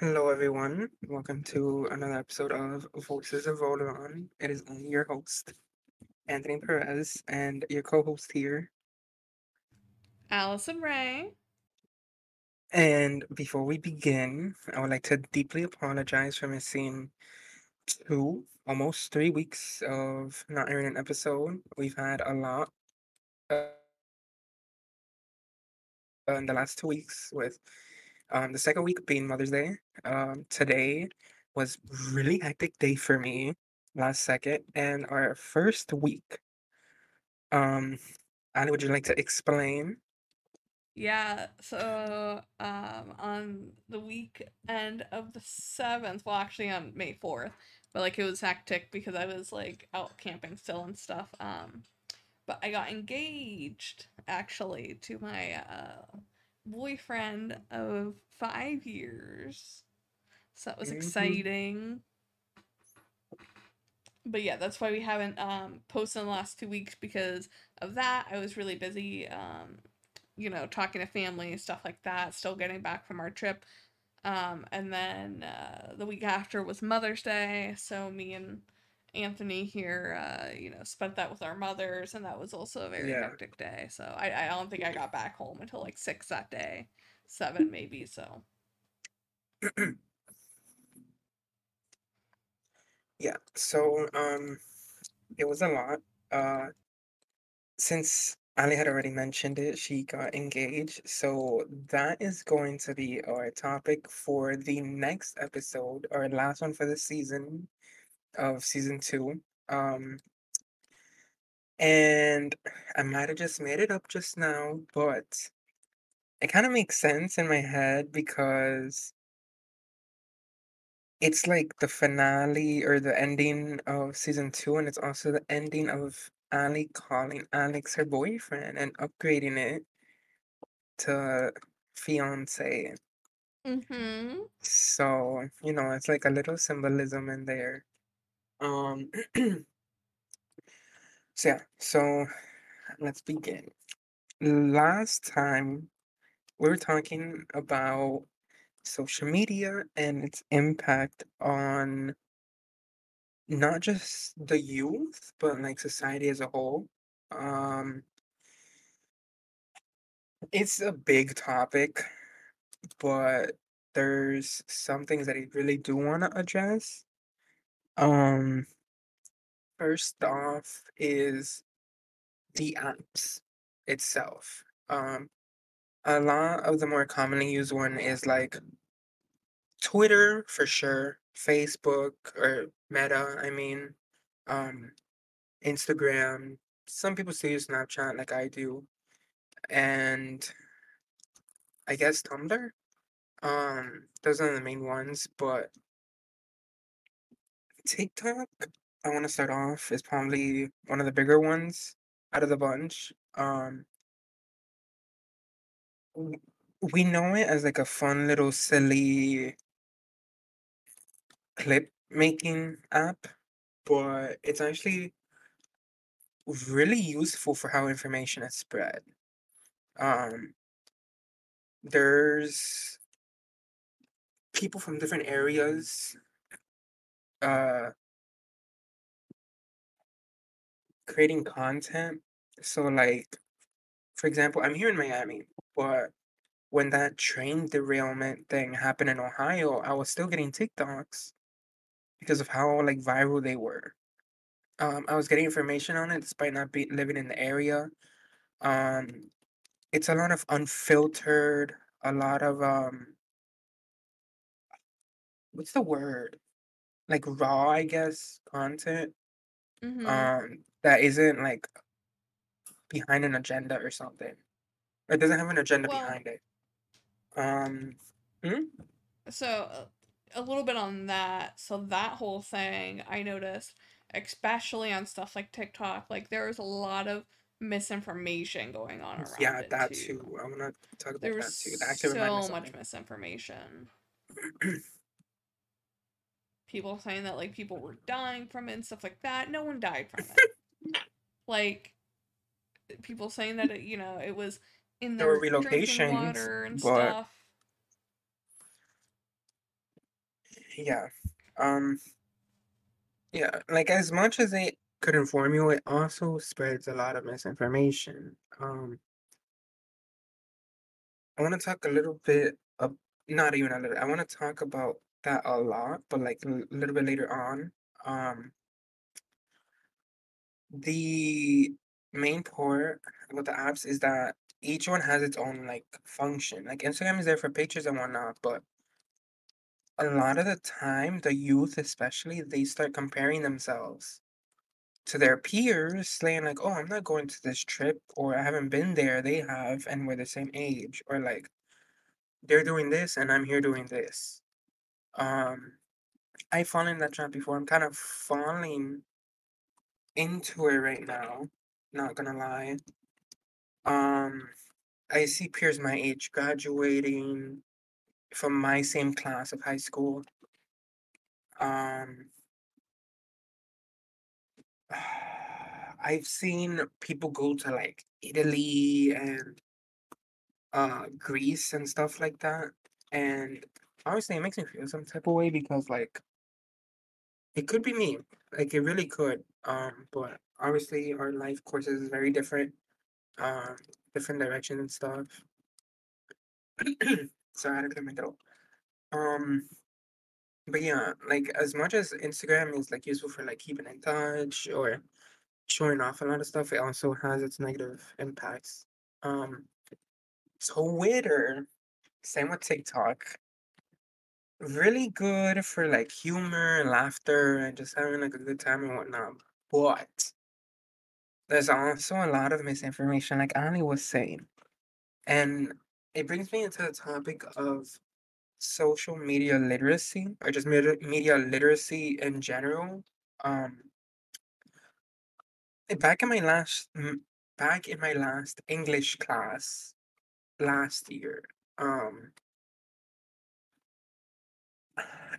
Hello, everyone. Welcome to another episode of Voices of Volon. It is only your host, Anthony Perez, and your co host here. Allison Ray. And before we begin, I would like to deeply apologize for missing two, almost three weeks of not airing an episode. We've had a lot uh, in the last two weeks with um, the second week being Mother's Day. Um, today was really hectic day for me last second, and our first week. Um, Annie, would you like to explain? Yeah, so um on the weekend of the 7th, well actually on May 4th, but like it was hectic because I was like out camping still and stuff. Um but I got engaged actually to my uh boyfriend of 5 years. So that was Mhm. exciting. But yeah, that's why we haven't um posted in the last 2 weeks because of that. I was really busy um you know, talking to family and stuff like that, still getting back from our trip. Um, and then uh, the week after was Mother's Day, so me and Anthony here, uh, you know, spent that with our mothers, and that was also a very Yeah. hectic day. So I, I don't think I got back home until like six that day, seven maybe. So Yeah. So, um, it was a lot. Uh, since Allie had already mentioned it, she got engaged. So that is going to be our topic for the next episode, our last one for the season of season two. Um, and I might have just made it up just now, but it kind of makes sense in my head because it's like the finale or the ending of season two, and it's also the ending of Allie calling Alex her boyfriend and upgrading it to fiance. mm-hmm. So, you know, it's like a little symbolism in there. Um, so yeah, so let's begin. Last time we were talking about social media and its impact on not just the youth, but like society as a whole. Um, it's a big topic, but there's some things that I really do want to address. Um, first off is the apps itself. Um, a lot of the more commonly used one is like Twitter for sure, Facebook or Meta, I mean, um, Instagram. Some people still use Snapchat like I do, and I guess Tumblr. Um, those are the main ones, but TikTok, I want to start off, is probably one of the bigger ones out of the bunch. Um, we know it as like a fun little silly clip making app, but it's actually really useful for how information is spread. Um, there's people from different areas uh creating content. So like for example, I'm here in Miami, but when that train derailment thing happened in Ohio, I was still getting TikToks because of how like viral they were. Um, I was getting information on it despite not be living in the area. Um, it's a lot of unfiltered, a lot of um, what's the word? Like raw, I guess, content. Mm-hmm. Um, that isn't like behind an agenda or something. It doesn't have an agenda Well, behind it. Um, hmm? So uh, a little bit on that. So that whole thing I noticed, especially on stuff like TikTok, like there's a lot of misinformation going on around Yeah, it that too. too. I want to talk about There that too. That actually reminded me of so much misinformation. People saying that like people were dying from it and stuff like that. No one died from it. like people saying that it, you know it was in There were their drinking relocations, water and but stuff. Yeah. Um, yeah, like as much as it could inform you, it also spreads a lot of misinformation. Um, I want to talk a little bit of, not even a little, I want to talk about that a lot, but like a little bit later on. Um, the main part about the apps is that each one has its own like function. Like Instagram is there for pictures and whatnot, but a lot of the time, the youth especially, they start comparing themselves to their peers, saying like, "Oh, I'm not going to this trip," or "I haven't been there, they have, and we're the same age," or like, "They're doing this and I'm here doing this." Um, I've fallen in that trap before. I'm kind of falling into it right now, not gonna lie. Um, I see peers my age graduating from my same class of high school. Um, I've seen people go to like Italy and uh Greece and stuff like that. And honestly, it makes me feel some type of way because like it could be me. Like it really could. Um, but obviously our life courses is very different. Um, different direction and stuff. so I had to clear my throat. Um, but yeah, like as much as Instagram is like useful for like keeping in touch or showing off a lot of stuff, it also has its negative impacts. Um, Twitter, same with TikTok, really good for like humor and laughter and just having like a good time and whatnot. But there's also a lot of misinformation, like Allie was saying. And it brings me into the topic of social media literacy or just media, media literacy in general. Um, back in my last back in my last English class last year, um,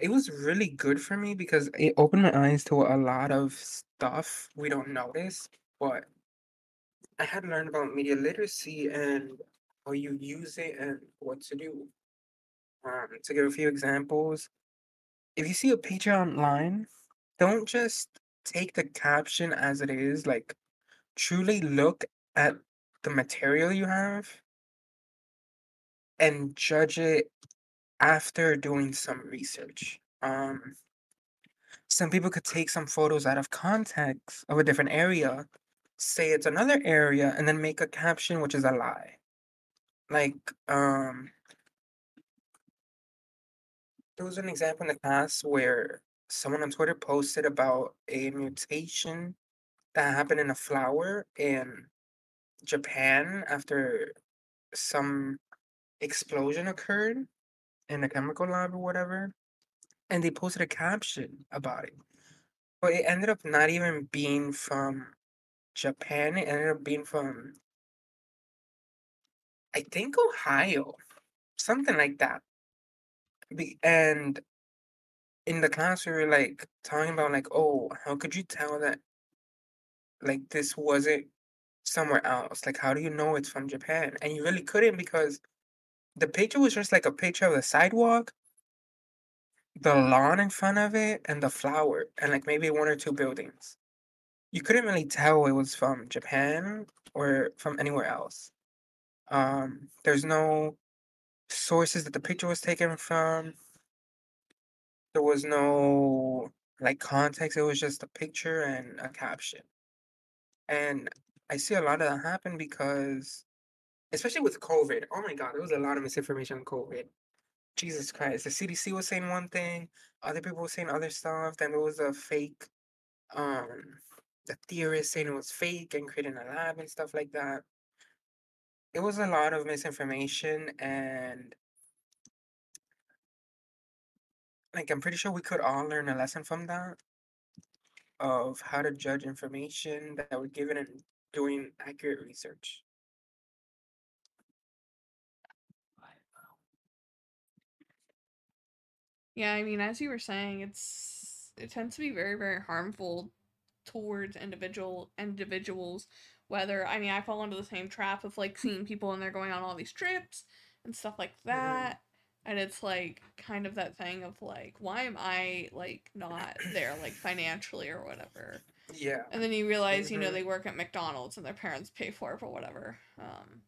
it was really good for me because it opened my eyes to a lot of stuff we don't notice, but I had learned about media literacy and how you use it and what to do. Um, to give a few examples, if you see a picture online, don't just take the caption as it is, like truly look at the material you have and judge it after doing some research. Um, some people could take some photos out of context of a different area, say it's another area, and then make a caption which is a lie. Like, um, there was an example in the past where someone on Twitter posted about a mutation that happened in a flower in Japan after some explosion occurred in a chemical lab or whatever, and they posted a caption about it. But it ended up not even being from Japan. It ended up being from, I think, Ohio, something like that. And in the class, we were like talking about like, oh, how could you tell that like this wasn't somewhere else? Like, how do you know it's from Japan? And you really couldn't because the picture was just like a picture of the sidewalk, the lawn in front of it, and the flower, and like maybe one or two buildings. You couldn't really tell it was from Japan or from anywhere else. Um, there's no sources that the picture was taken from. There was no like context. It was just a picture and a caption. And I see a lot of that happen because, especially with COVID, oh my God, there was a lot of misinformation on COVID. Jesus Christ, the CDC was saying one thing, other people were saying other stuff. Then there was a fake, um, the theorists saying it was fake and creating a lab and stuff like that. It was a lot of misinformation, and like I'm pretty sure we could all learn a lesson from that of how to judge information that we're given and doing accurate research. Yeah, I mean, as you were saying, it's it tends to be very, very harmful towards individual individuals. Whether I mean, I fall into the same trap of like seeing people and they're going on all these trips and stuff like Mhm. that. and it's like kind of that thing of like why am i like not there like financially or whatever Yeah. and then you realize you know Mhm. they work at mcdonald's and their parents pay for it or whatever um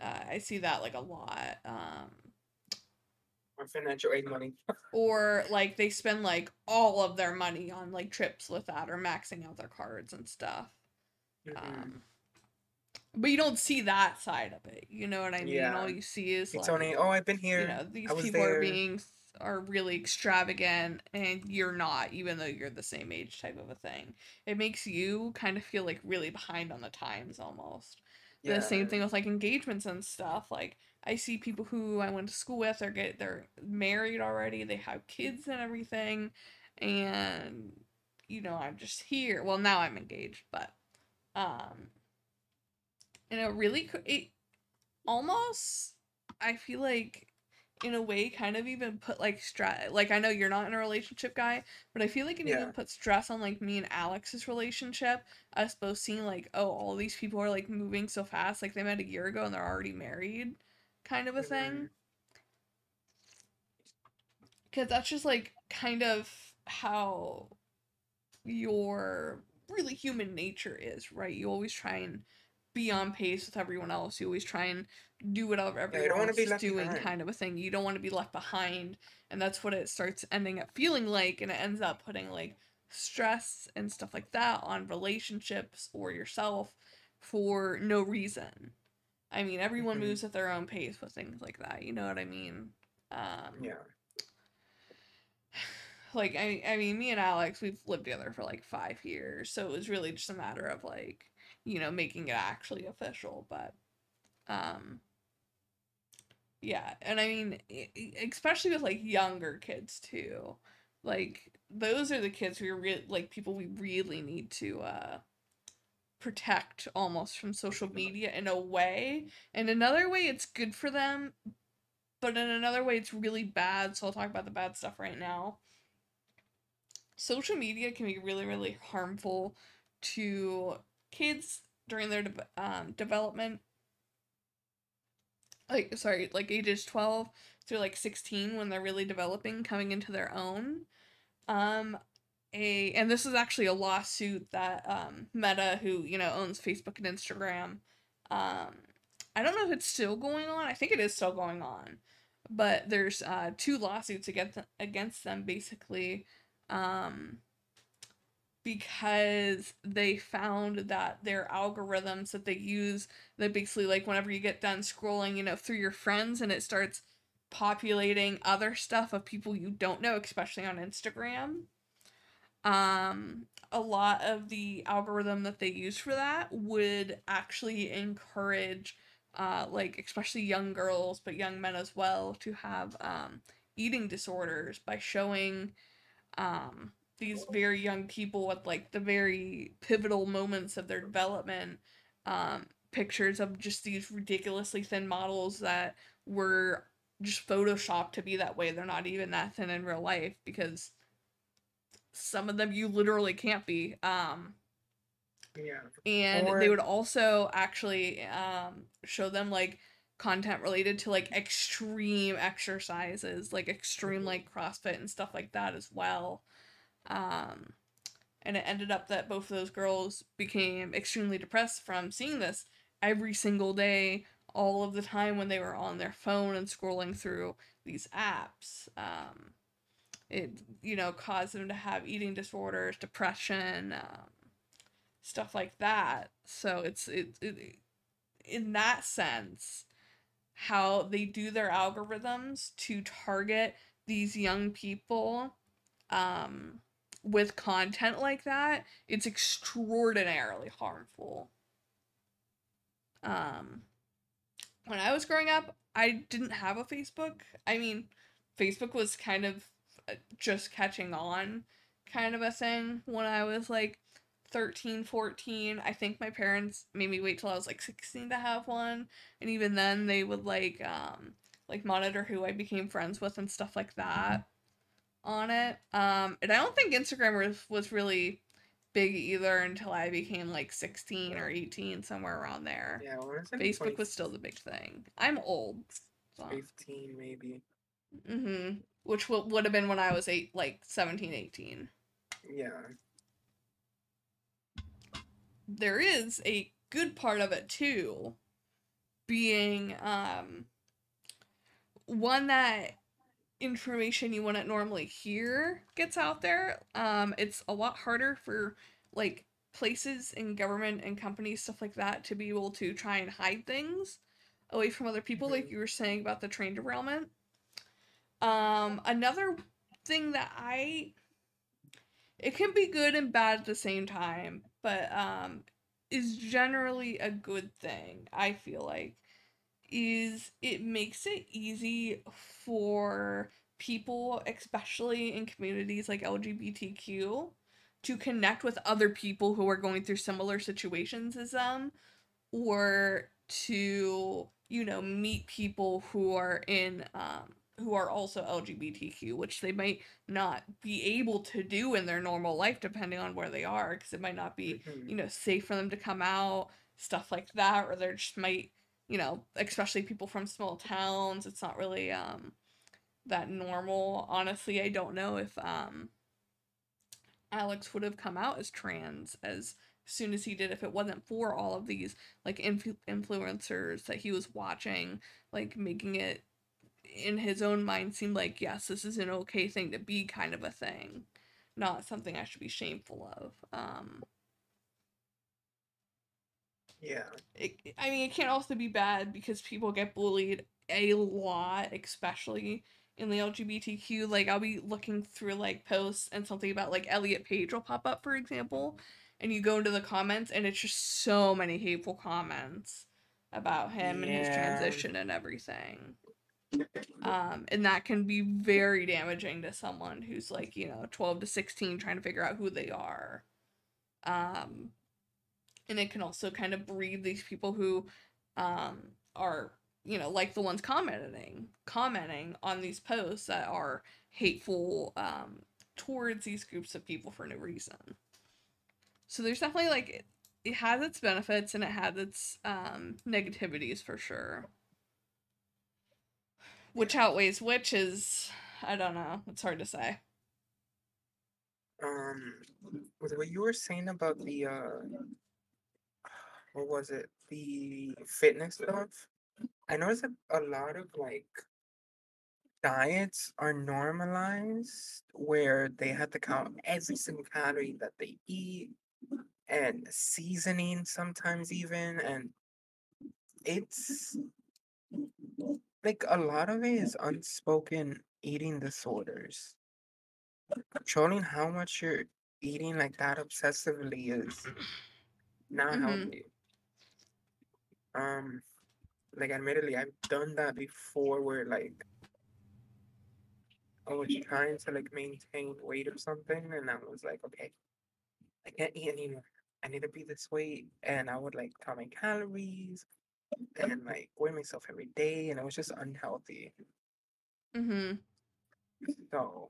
uh, i see that like a lot um Or financial aid money. or like they spend like all of their money on like trips with that or maxing out their cards and stuff Mhm. um but you don't see that side of it you know what i mean Yeah. all you see is it's like only oh I've been here. you know these people are being are really extravagant and you're not even though you're the same age type of a thing it makes you kind of feel like really behind on the times almost the same thing with like engagements and stuff like i see people who i went to school with are get they're married already they have kids and everything and you know i'm just here well now i'm engaged but um and it really it almost i feel like in a way kind of even put like stress like i know you're not in a relationship guy but i feel like it Yeah. even put stress on like me and alex's relationship us both seeing like oh all these people are like moving so fast like they met a year ago and they're already married kind of a thing. Mm-hmm. Because that's just like kind of how your really human nature is right? You always try and be on pace with everyone else. You always try and do whatever everyone wanna else is doing behind. kind of a thing. You don't want to be left behind and that's what it starts ending up feeling like and it ends up putting like stress and stuff like that on relationships or yourself for no reason i mean everyone Mhm. moves at their own pace with things like that you know what i mean um Yeah. like I I mean me and Alex we've lived together for like 5 years so it was really just a matter of like you know making it actually official but um yeah and I mean especially with like younger kids too like those are the kids who are re- like people we really need to uh protect almost from social media in a way. And another way it's good for them but in another way it's really bad so I'll talk about the bad stuff right now. Social media can be really really harmful to kids during their de- um, development. Like sorry like ages 12 through like 16 when they're really developing coming into their own. Um a and this is actually a lawsuit that um meta who you know owns facebook and instagram um i don't know if it's still going on. I think it is still going on. But there's uh two lawsuits against against them basically um because they found that their algorithms that they use that basically like whenever you get done scrolling you know through your friends and it starts populating other stuff of people you don't know especially on instagram um a lot of the algorithm that they use for that would actually encourage uh like especially young girls but young men as well to have um eating disorders by showing um these very young people at like the very pivotal moments of their development um pictures of just these ridiculously thin models that were just photoshopped to be that way. They're not even that thin in real life because some of them you literally can't be um Yeah. and Or- they would also actually um show them like content related to like extreme exercises like extreme Mhm. like crossfit and stuff like that as well um and it ended up that both of those girls became extremely depressed from seeing this every single day all of the time when they were on their phone and scrolling through these apps um it you know caused them to have eating disorders depression um, stuff like that. So it's it, it in that sense how they do their algorithms to target these young people um with content like that it's extraordinarily harmful. Um when i was growing up i didn't have a facebook. I mean facebook was kind of just catching on kind of a thing when i was like 13 14 i think my parents made me wait till i was like 16 to have one and even then they would like um like monitor who i became friends with and stuff like that on it um and i don't think instagram was, was really big either until i became like 16 or 18 somewhere around there Yeah. when I was in facebook 20 was still the big thing i'm old 15 maybe. Mm-hmm. Which w- would have been when I was eight, like 17, 18. Yeah. There is a good part of it too, being um one that information you wouldn't normally hear gets out there. Um, it's a lot harder for like places and government and companies stuff like that to be able to try and hide things away from other people, like Mhm. you were saying about the train derailment. Um, another thing that I it can be good and bad at the same time, but um is generally a good thing, I feel like, is it makes it easy for people, especially in communities like LGBTQ, to connect with other people who are going through similar situations as them or to, you know, meet people who are in um who are also LGBTQ, which they might not be able to do in their normal life depending on where they are because it might not be Mhm. you know safe for them to come out stuff like that or they just might you know especially people from small towns it's not really um that normal honestly i don't know if um alex would have come out as trans as soon as he did if it wasn't for all of these like influ- influencers that he was watching like making it in his own mind seemed like yes this is an okay thing to be kind of a thing not something i should be shameful of um Yeah. it, I mean, it can also be bad because people get bullied a lot, especially in the LGBTQ. Like, I'll be looking through like posts and something about like Elliot Page will pop up, for example, and you go into the comments and it's just so many hateful comments about him and his transition and everything. Um, and that can be very damaging to someone who's like, you know, 12 to 16 trying to figure out who they are. Um, and it can also kind of breed these people who um, are you know like the ones commenting commenting on these posts that are hateful um, towards these groups of people for no reason so there's definitely like it, it has its benefits and it has its um, negativities for sure which outweighs which is i don't know it's hard to say Um, with what you were saying about the uh, what was it? The fitness stuff. I noticed that a lot of like diets are normalized where they have to count every single calorie that they eat and seasoning sometimes even and it's like a lot of it is unspoken eating disorders controlling how much you're eating like that obsessively is not Mhm. healthy. Um, like admittedly, I've done that before where like I was trying to like maintain weight or something, and I was like, okay, I can't eat anymore. I need to be this weight, and I would like count my calories and like weigh myself every day, and it was just unhealthy. mm-hmm So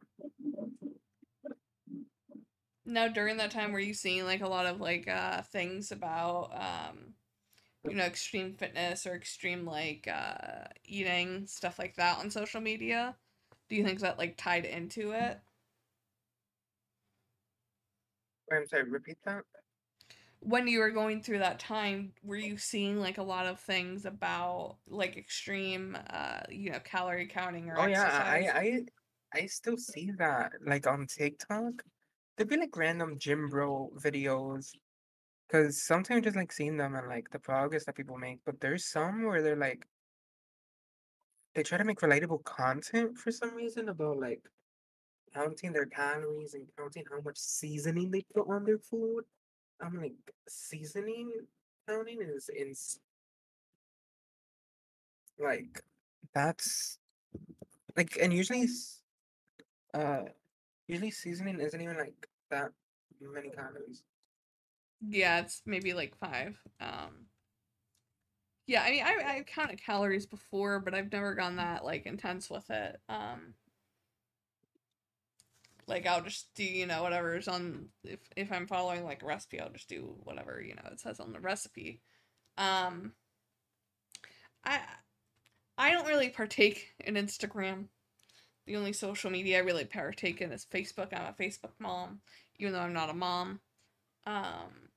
Now during that time were you seeing like a lot of like uh things about um you know extreme fitness or extreme like uh eating stuff like that on social media? Do you think that like tied into it? I'm sorry, repeat that. When you were going through that time, were you seeing like a lot of things about like extreme uh you know calorie counting or Oh yeah. I I I still see that like on TikTok. There'd be like random gym bro videos. Cause sometimes just like seeing them and like the progress that people make, but there's some where they're like they try to make relatable content for some reason about like counting their calories and counting how much seasoning they put on their food. I'm like, seasoning counting is in like that's like and usually uh usually seasoning isn't even like that many calories. Yeah, it's maybe like five. Um, yeah, I mean, I I've counted calories before, but I've never gone that like intense with it. Um, like I'll just do you know whatever's on if if I'm following like a recipe, I'll just do whatever you know it says on the recipe. Um, I I don't really partake in Instagram. The only social media I really partake in is Facebook. I'm a Facebook mom, even though I'm not a mom. Um,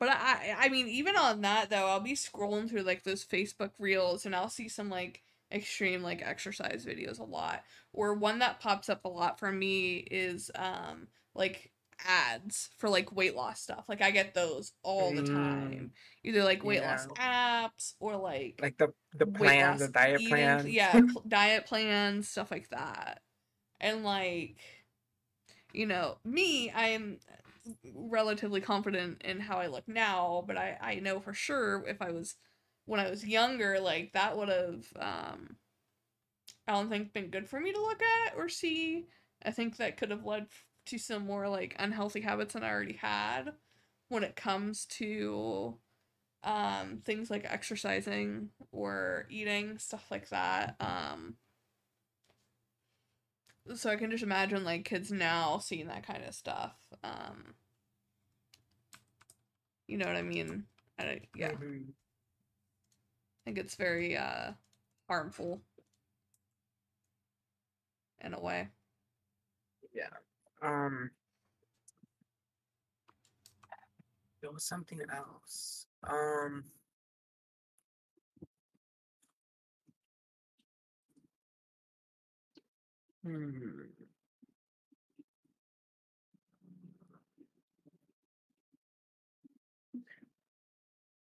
but I, I mean, even on that though, I'll be scrolling through like those Facebook reels, and I'll see some like extreme like exercise videos a lot. Or one that pops up a lot for me is um like ads for like weight loss stuff. Like I get those all the time. Either like weight yeah. loss apps or like Like the the weight plan, the diet eating- plan. Yeah, diet plans, stuff like that. And like you know, me, I am relatively confident in how I look now, but I I know for sure if I was when I was younger, like that would have um I don't think been good for me to look at or see. I think that could have led to some more like unhealthy habits than I already had when it comes to um things like exercising or eating stuff like that um. So i can just imagine like kids now seeing that kind of stuff um. You know what i mean? I, yeah think it's very uh harmful in a way Yeah. Um. There was something else. Um. Hmm.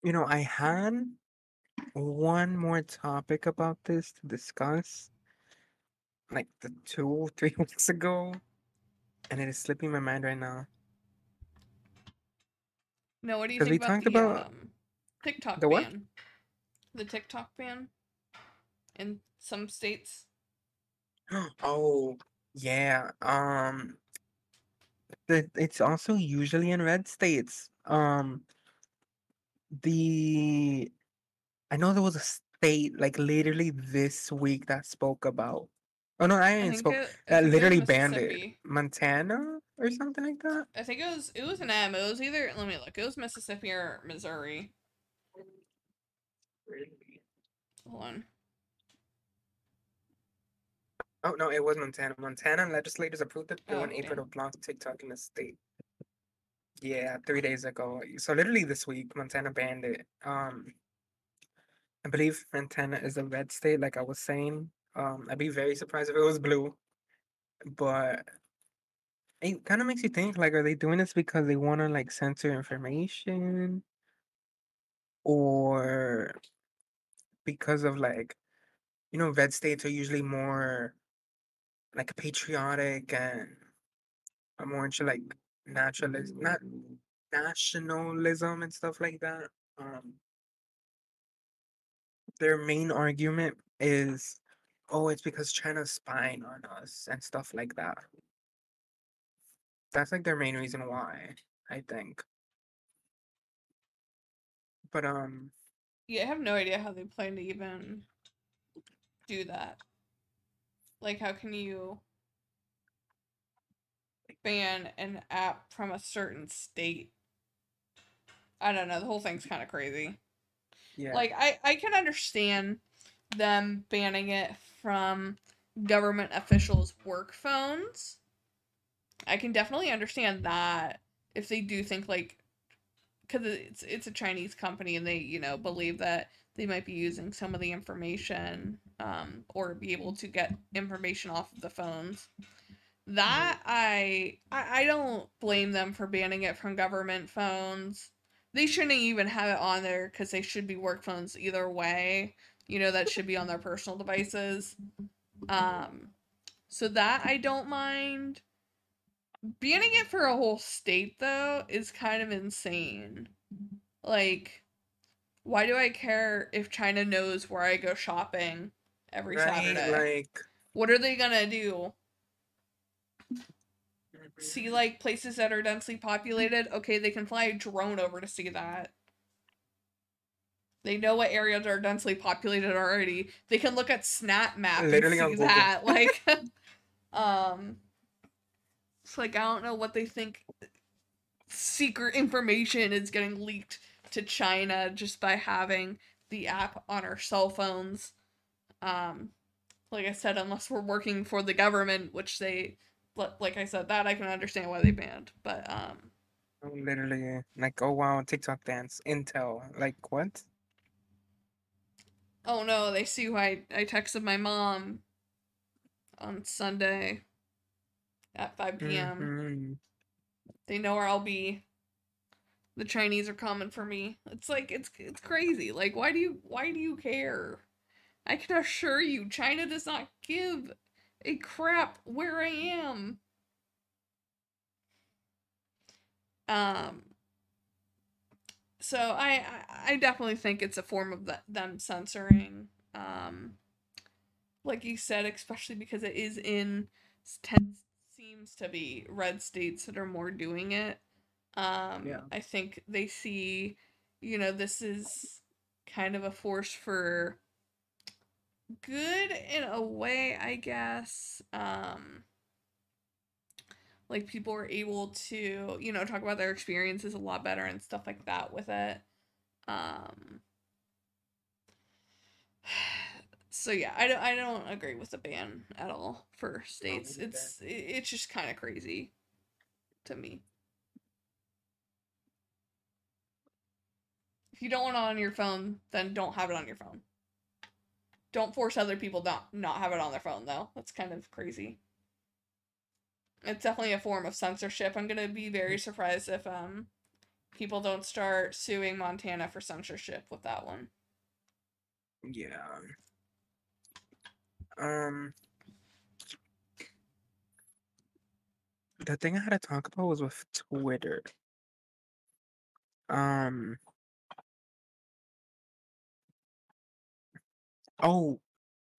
You know, I had one more topic about this to discuss, like the two, three weeks ago, and it is slipping my mind right now. no what do you think we about talked the about- um tiktok The what? the tiktok ban in some states Oh, yeah. Um, the, it's also usually in red states. Um, the I know there was a state like literally this week that spoke about. Oh no, I didn't spoke. it, That it was literally banned it. Montana or something like that. I think it was it was an M. It was either let me look. It was Mississippi or Missouri. Hold on. Oh no, it was Montana. Montana legislators approved the bill Oh, in April to block TikTok in the state. Yeah, three days ago. So literally this week, Montana banned it. Um, I believe Montana is a red state, like I was saying. Um, I'd be very surprised if it was blue. But it kind of makes you think, like, are they doing this because they want to like censor information, or because of like, you know, red states are usually more like patriotic and more into like naturalism, not nationalism and stuff like that. Um, their main argument is, oh, it's because China's spying on us and stuff like that. That's like their main reason why, I think. But um, Yeah, I have no idea how they plan to even do that. Like, how can you ban an app from a certain state? I don't know. The whole thing's kind of crazy. Yeah, Like, I I can understand them banning it from government officials' work phones. I can definitely understand that if they do think like because it's it's a Chinese company and they you know believe that they might be using some of the information um, or be able to get information off of the phones. That I, I I don't blame them for banning it from government phones. They shouldn't even have it on there because they should be work phones either way. You know that should be on their personal devices. Um, so that I don't mind. Banning it for a whole state though is kind of insane. Like, why do I care if China knows where I go shopping every right, Saturday? like what are they gonna do? See like places that are densely populated? Okay, they can fly a drone over to see that. They know what areas are densely populated already. They can look at Snap Map Literally and see that. Like, um, it's like I don't know what they think. Secret information is getting leaked to China just by having the app on our cell phones. Um, like I said, unless we're working for the government, which they, like I said, that I can understand why they banned. But um, Oh, Literally, like, oh wow, TikTok dance, Intel, like what? oh no, they see why I I texted my mom on Sunday at 5 p.m. hmm They know where I'll be. The Chinese are coming for me. It's like it's it's crazy. Like why do you why do you care? I can assure you China does not give a crap where I am. Um so I I, definitely think it's a form of the, them censoring um like you said especially because it is in 10 seems to be red states that are more doing it um, Yeah. I think they see, you know, this is kind of a force for good in a way, I guess. Um, like people are able to, you know, talk about their experiences a lot better and stuff like that with it. Um, so yeah, I don't, I don't agree with the ban at all for states. It's it's just kind of crazy to me. If you don't want it on your phone, then don't have it on your phone. Don't force other people not not have it on their phone though. That's kind of crazy. It's definitely a form of censorship. I'm gonna be very surprised if um people don't start suing Montana for censorship with that one. Yeah. Um, the thing I had to talk about was with Twitter. Um, oh,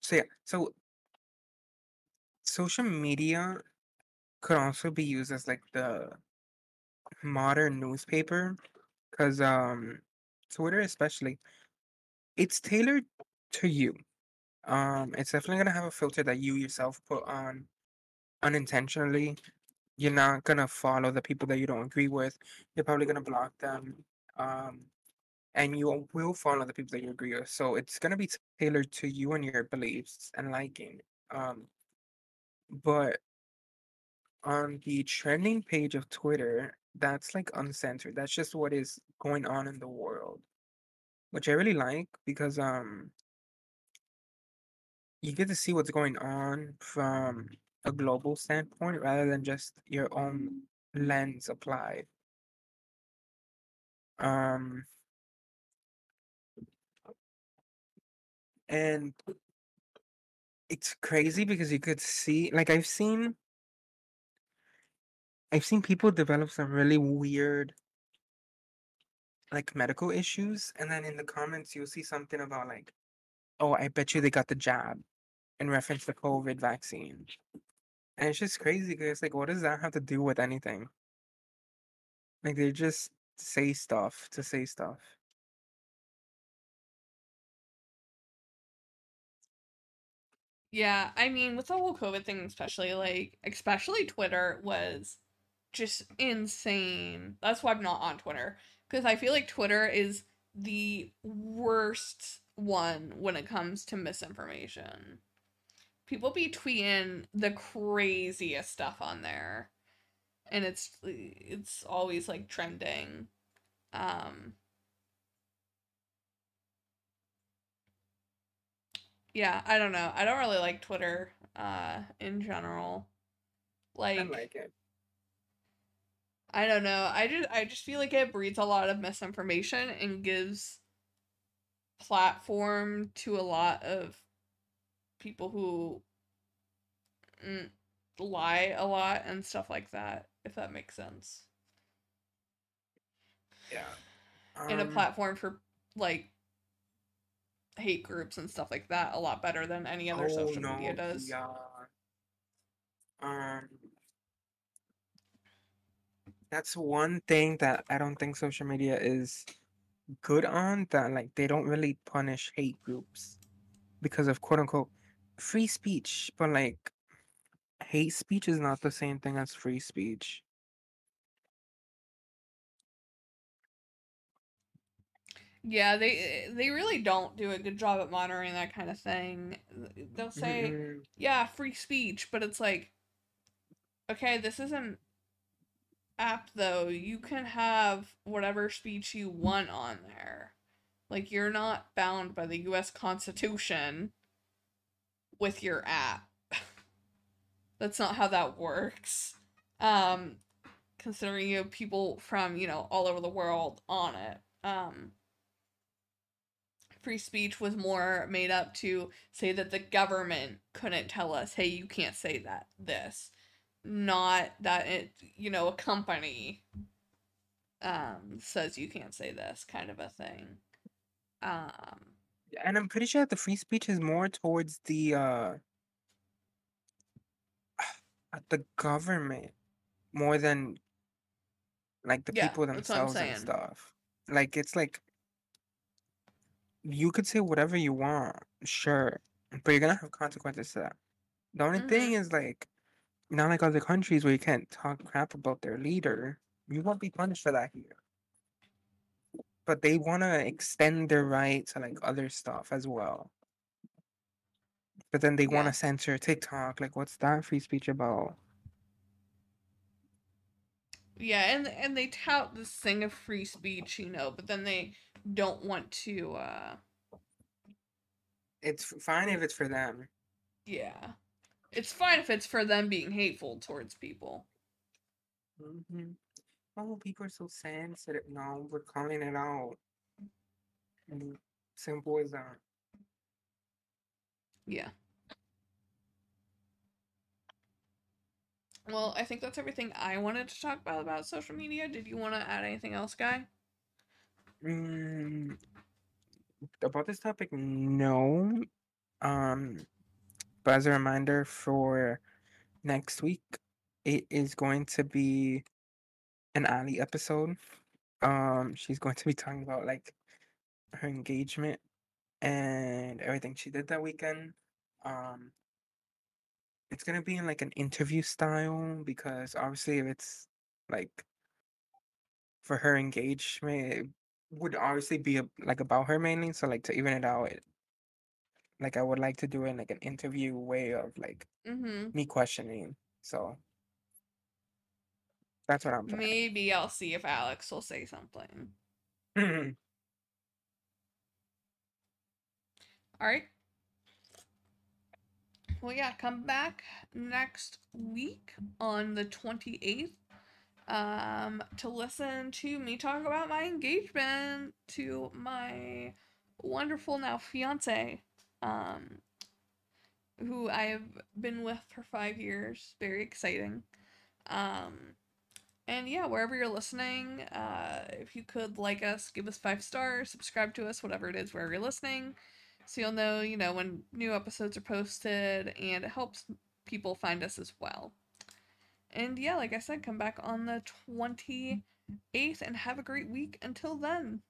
so yeah, so social media could also be used as like the modern newspaper, because um, Twitter especially, it's tailored to you. Um, it's definitely gonna have a filter that you yourself put on unintentionally. You're not gonna follow the people that you don't agree with. You're probably gonna block them. Um, and you will follow the people that you agree with. So it's gonna be tailored to you and your beliefs and liking. Um, but on the trending page of Twitter, that's like uncensored. That's just what is going on in the world, which I really like because um you get to see what's going on from a global standpoint rather than just your own lens applied. Um, and it's crazy because you could see, like, I've seen, I've seen people develop some really weird, like, medical issues, and then in the comments you'll see something about like, oh, I bet you they got the jab in reference to COVID vaccine. And it's just crazy because like, what does that have to do with anything? Like, they just say stuff to say stuff. Yeah, I mean, with the whole COVID thing, especially like, especially Twitter was just insane. That's why I'm not on Twitter because I feel like Twitter is the worst one when it comes to misinformation. People be tweeting the craziest stuff on there, and it's it's always like trending. Um, yeah, I don't know. I don't really like Twitter uh in general. I Like like it. I don't know. I just I just feel like it breeds a lot of misinformation and gives platform to a lot of people who mm, lie a lot and stuff like that, if that makes sense. Yeah. And a Um, platform for like hate groups and stuff like that a lot better than any other oh social no, media does. yeah. Um, that's one thing that I don't think social media is good on, that like they don't really punish hate groups because of quote unquote free speech, but like hate speech is not the same thing as free speech. Yeah, they they really don't do a good job at monitoring that kind of thing. They'll say, Mm-mm. "Yeah, free speech," but it's like, okay, this is an app though. You can have whatever speech you want on there. Like you're not bound by the US Constitution with your app. That's not how that works. Um considering you have people from, you know, all over the world on it. Um free speech was more made up to say that the government couldn't tell us, "Hey, you can't say that." This, not that it, you know, a company um says you can't say this kind of a thing. Um And I'm pretty sure that the free speech is more towards the uh uh, the government more than like the yeah, people that's what I'm themselves and stuff. Like it's like you could say whatever you want, sure, but you're gonna have consequences to that. The only thing Mhm. is like not like other countries where you can't talk crap about their leader. You won't be punished for that here. But they wanna extend their right to like other stuff as well. But then they Yeah. wanna censor TikTok. Like what's that free speech about? Yeah, and and they tout this thing of free speech, you know, but then they don't want to uh It's fine if it's for them. yeah. It's fine if it's for them being hateful towards people. hmm Oh, people are so sensitive. No, we're calling it out. Mm, Simple as that. Yeah. Well, I think that's everything I wanted to talk about about social media. Did you want to add anything else, guy? Mm, about this topic, no. Um, but as a reminder for next week, it is going to be an Allie episode. Um, she's going to be talking about like her engagement and everything she did that weekend. Um, it's gonna be in like an interview style because obviously if it's like for her engagement, would obviously be a, like about her mainly. So like to even it out, it, like I would like to do it in like an interview way of like Mm-hmm. me questioning. So that's what I'm. Maybe I'll see if Alex will say something. All right. Well, yeah, come back next week on the 28th um, to listen to me talk about my engagement to my wonderful now fiance, um, who I've been with for five years. Very exciting. Um, and yeah, wherever you're listening, uh, if you could like us, give us five stars, subscribe to us, whatever it is, wherever you're listening, so you'll know, you know, when new episodes are posted, and it helps people find us as well. And yeah, like I said, come back on the 28th and have a great week until then.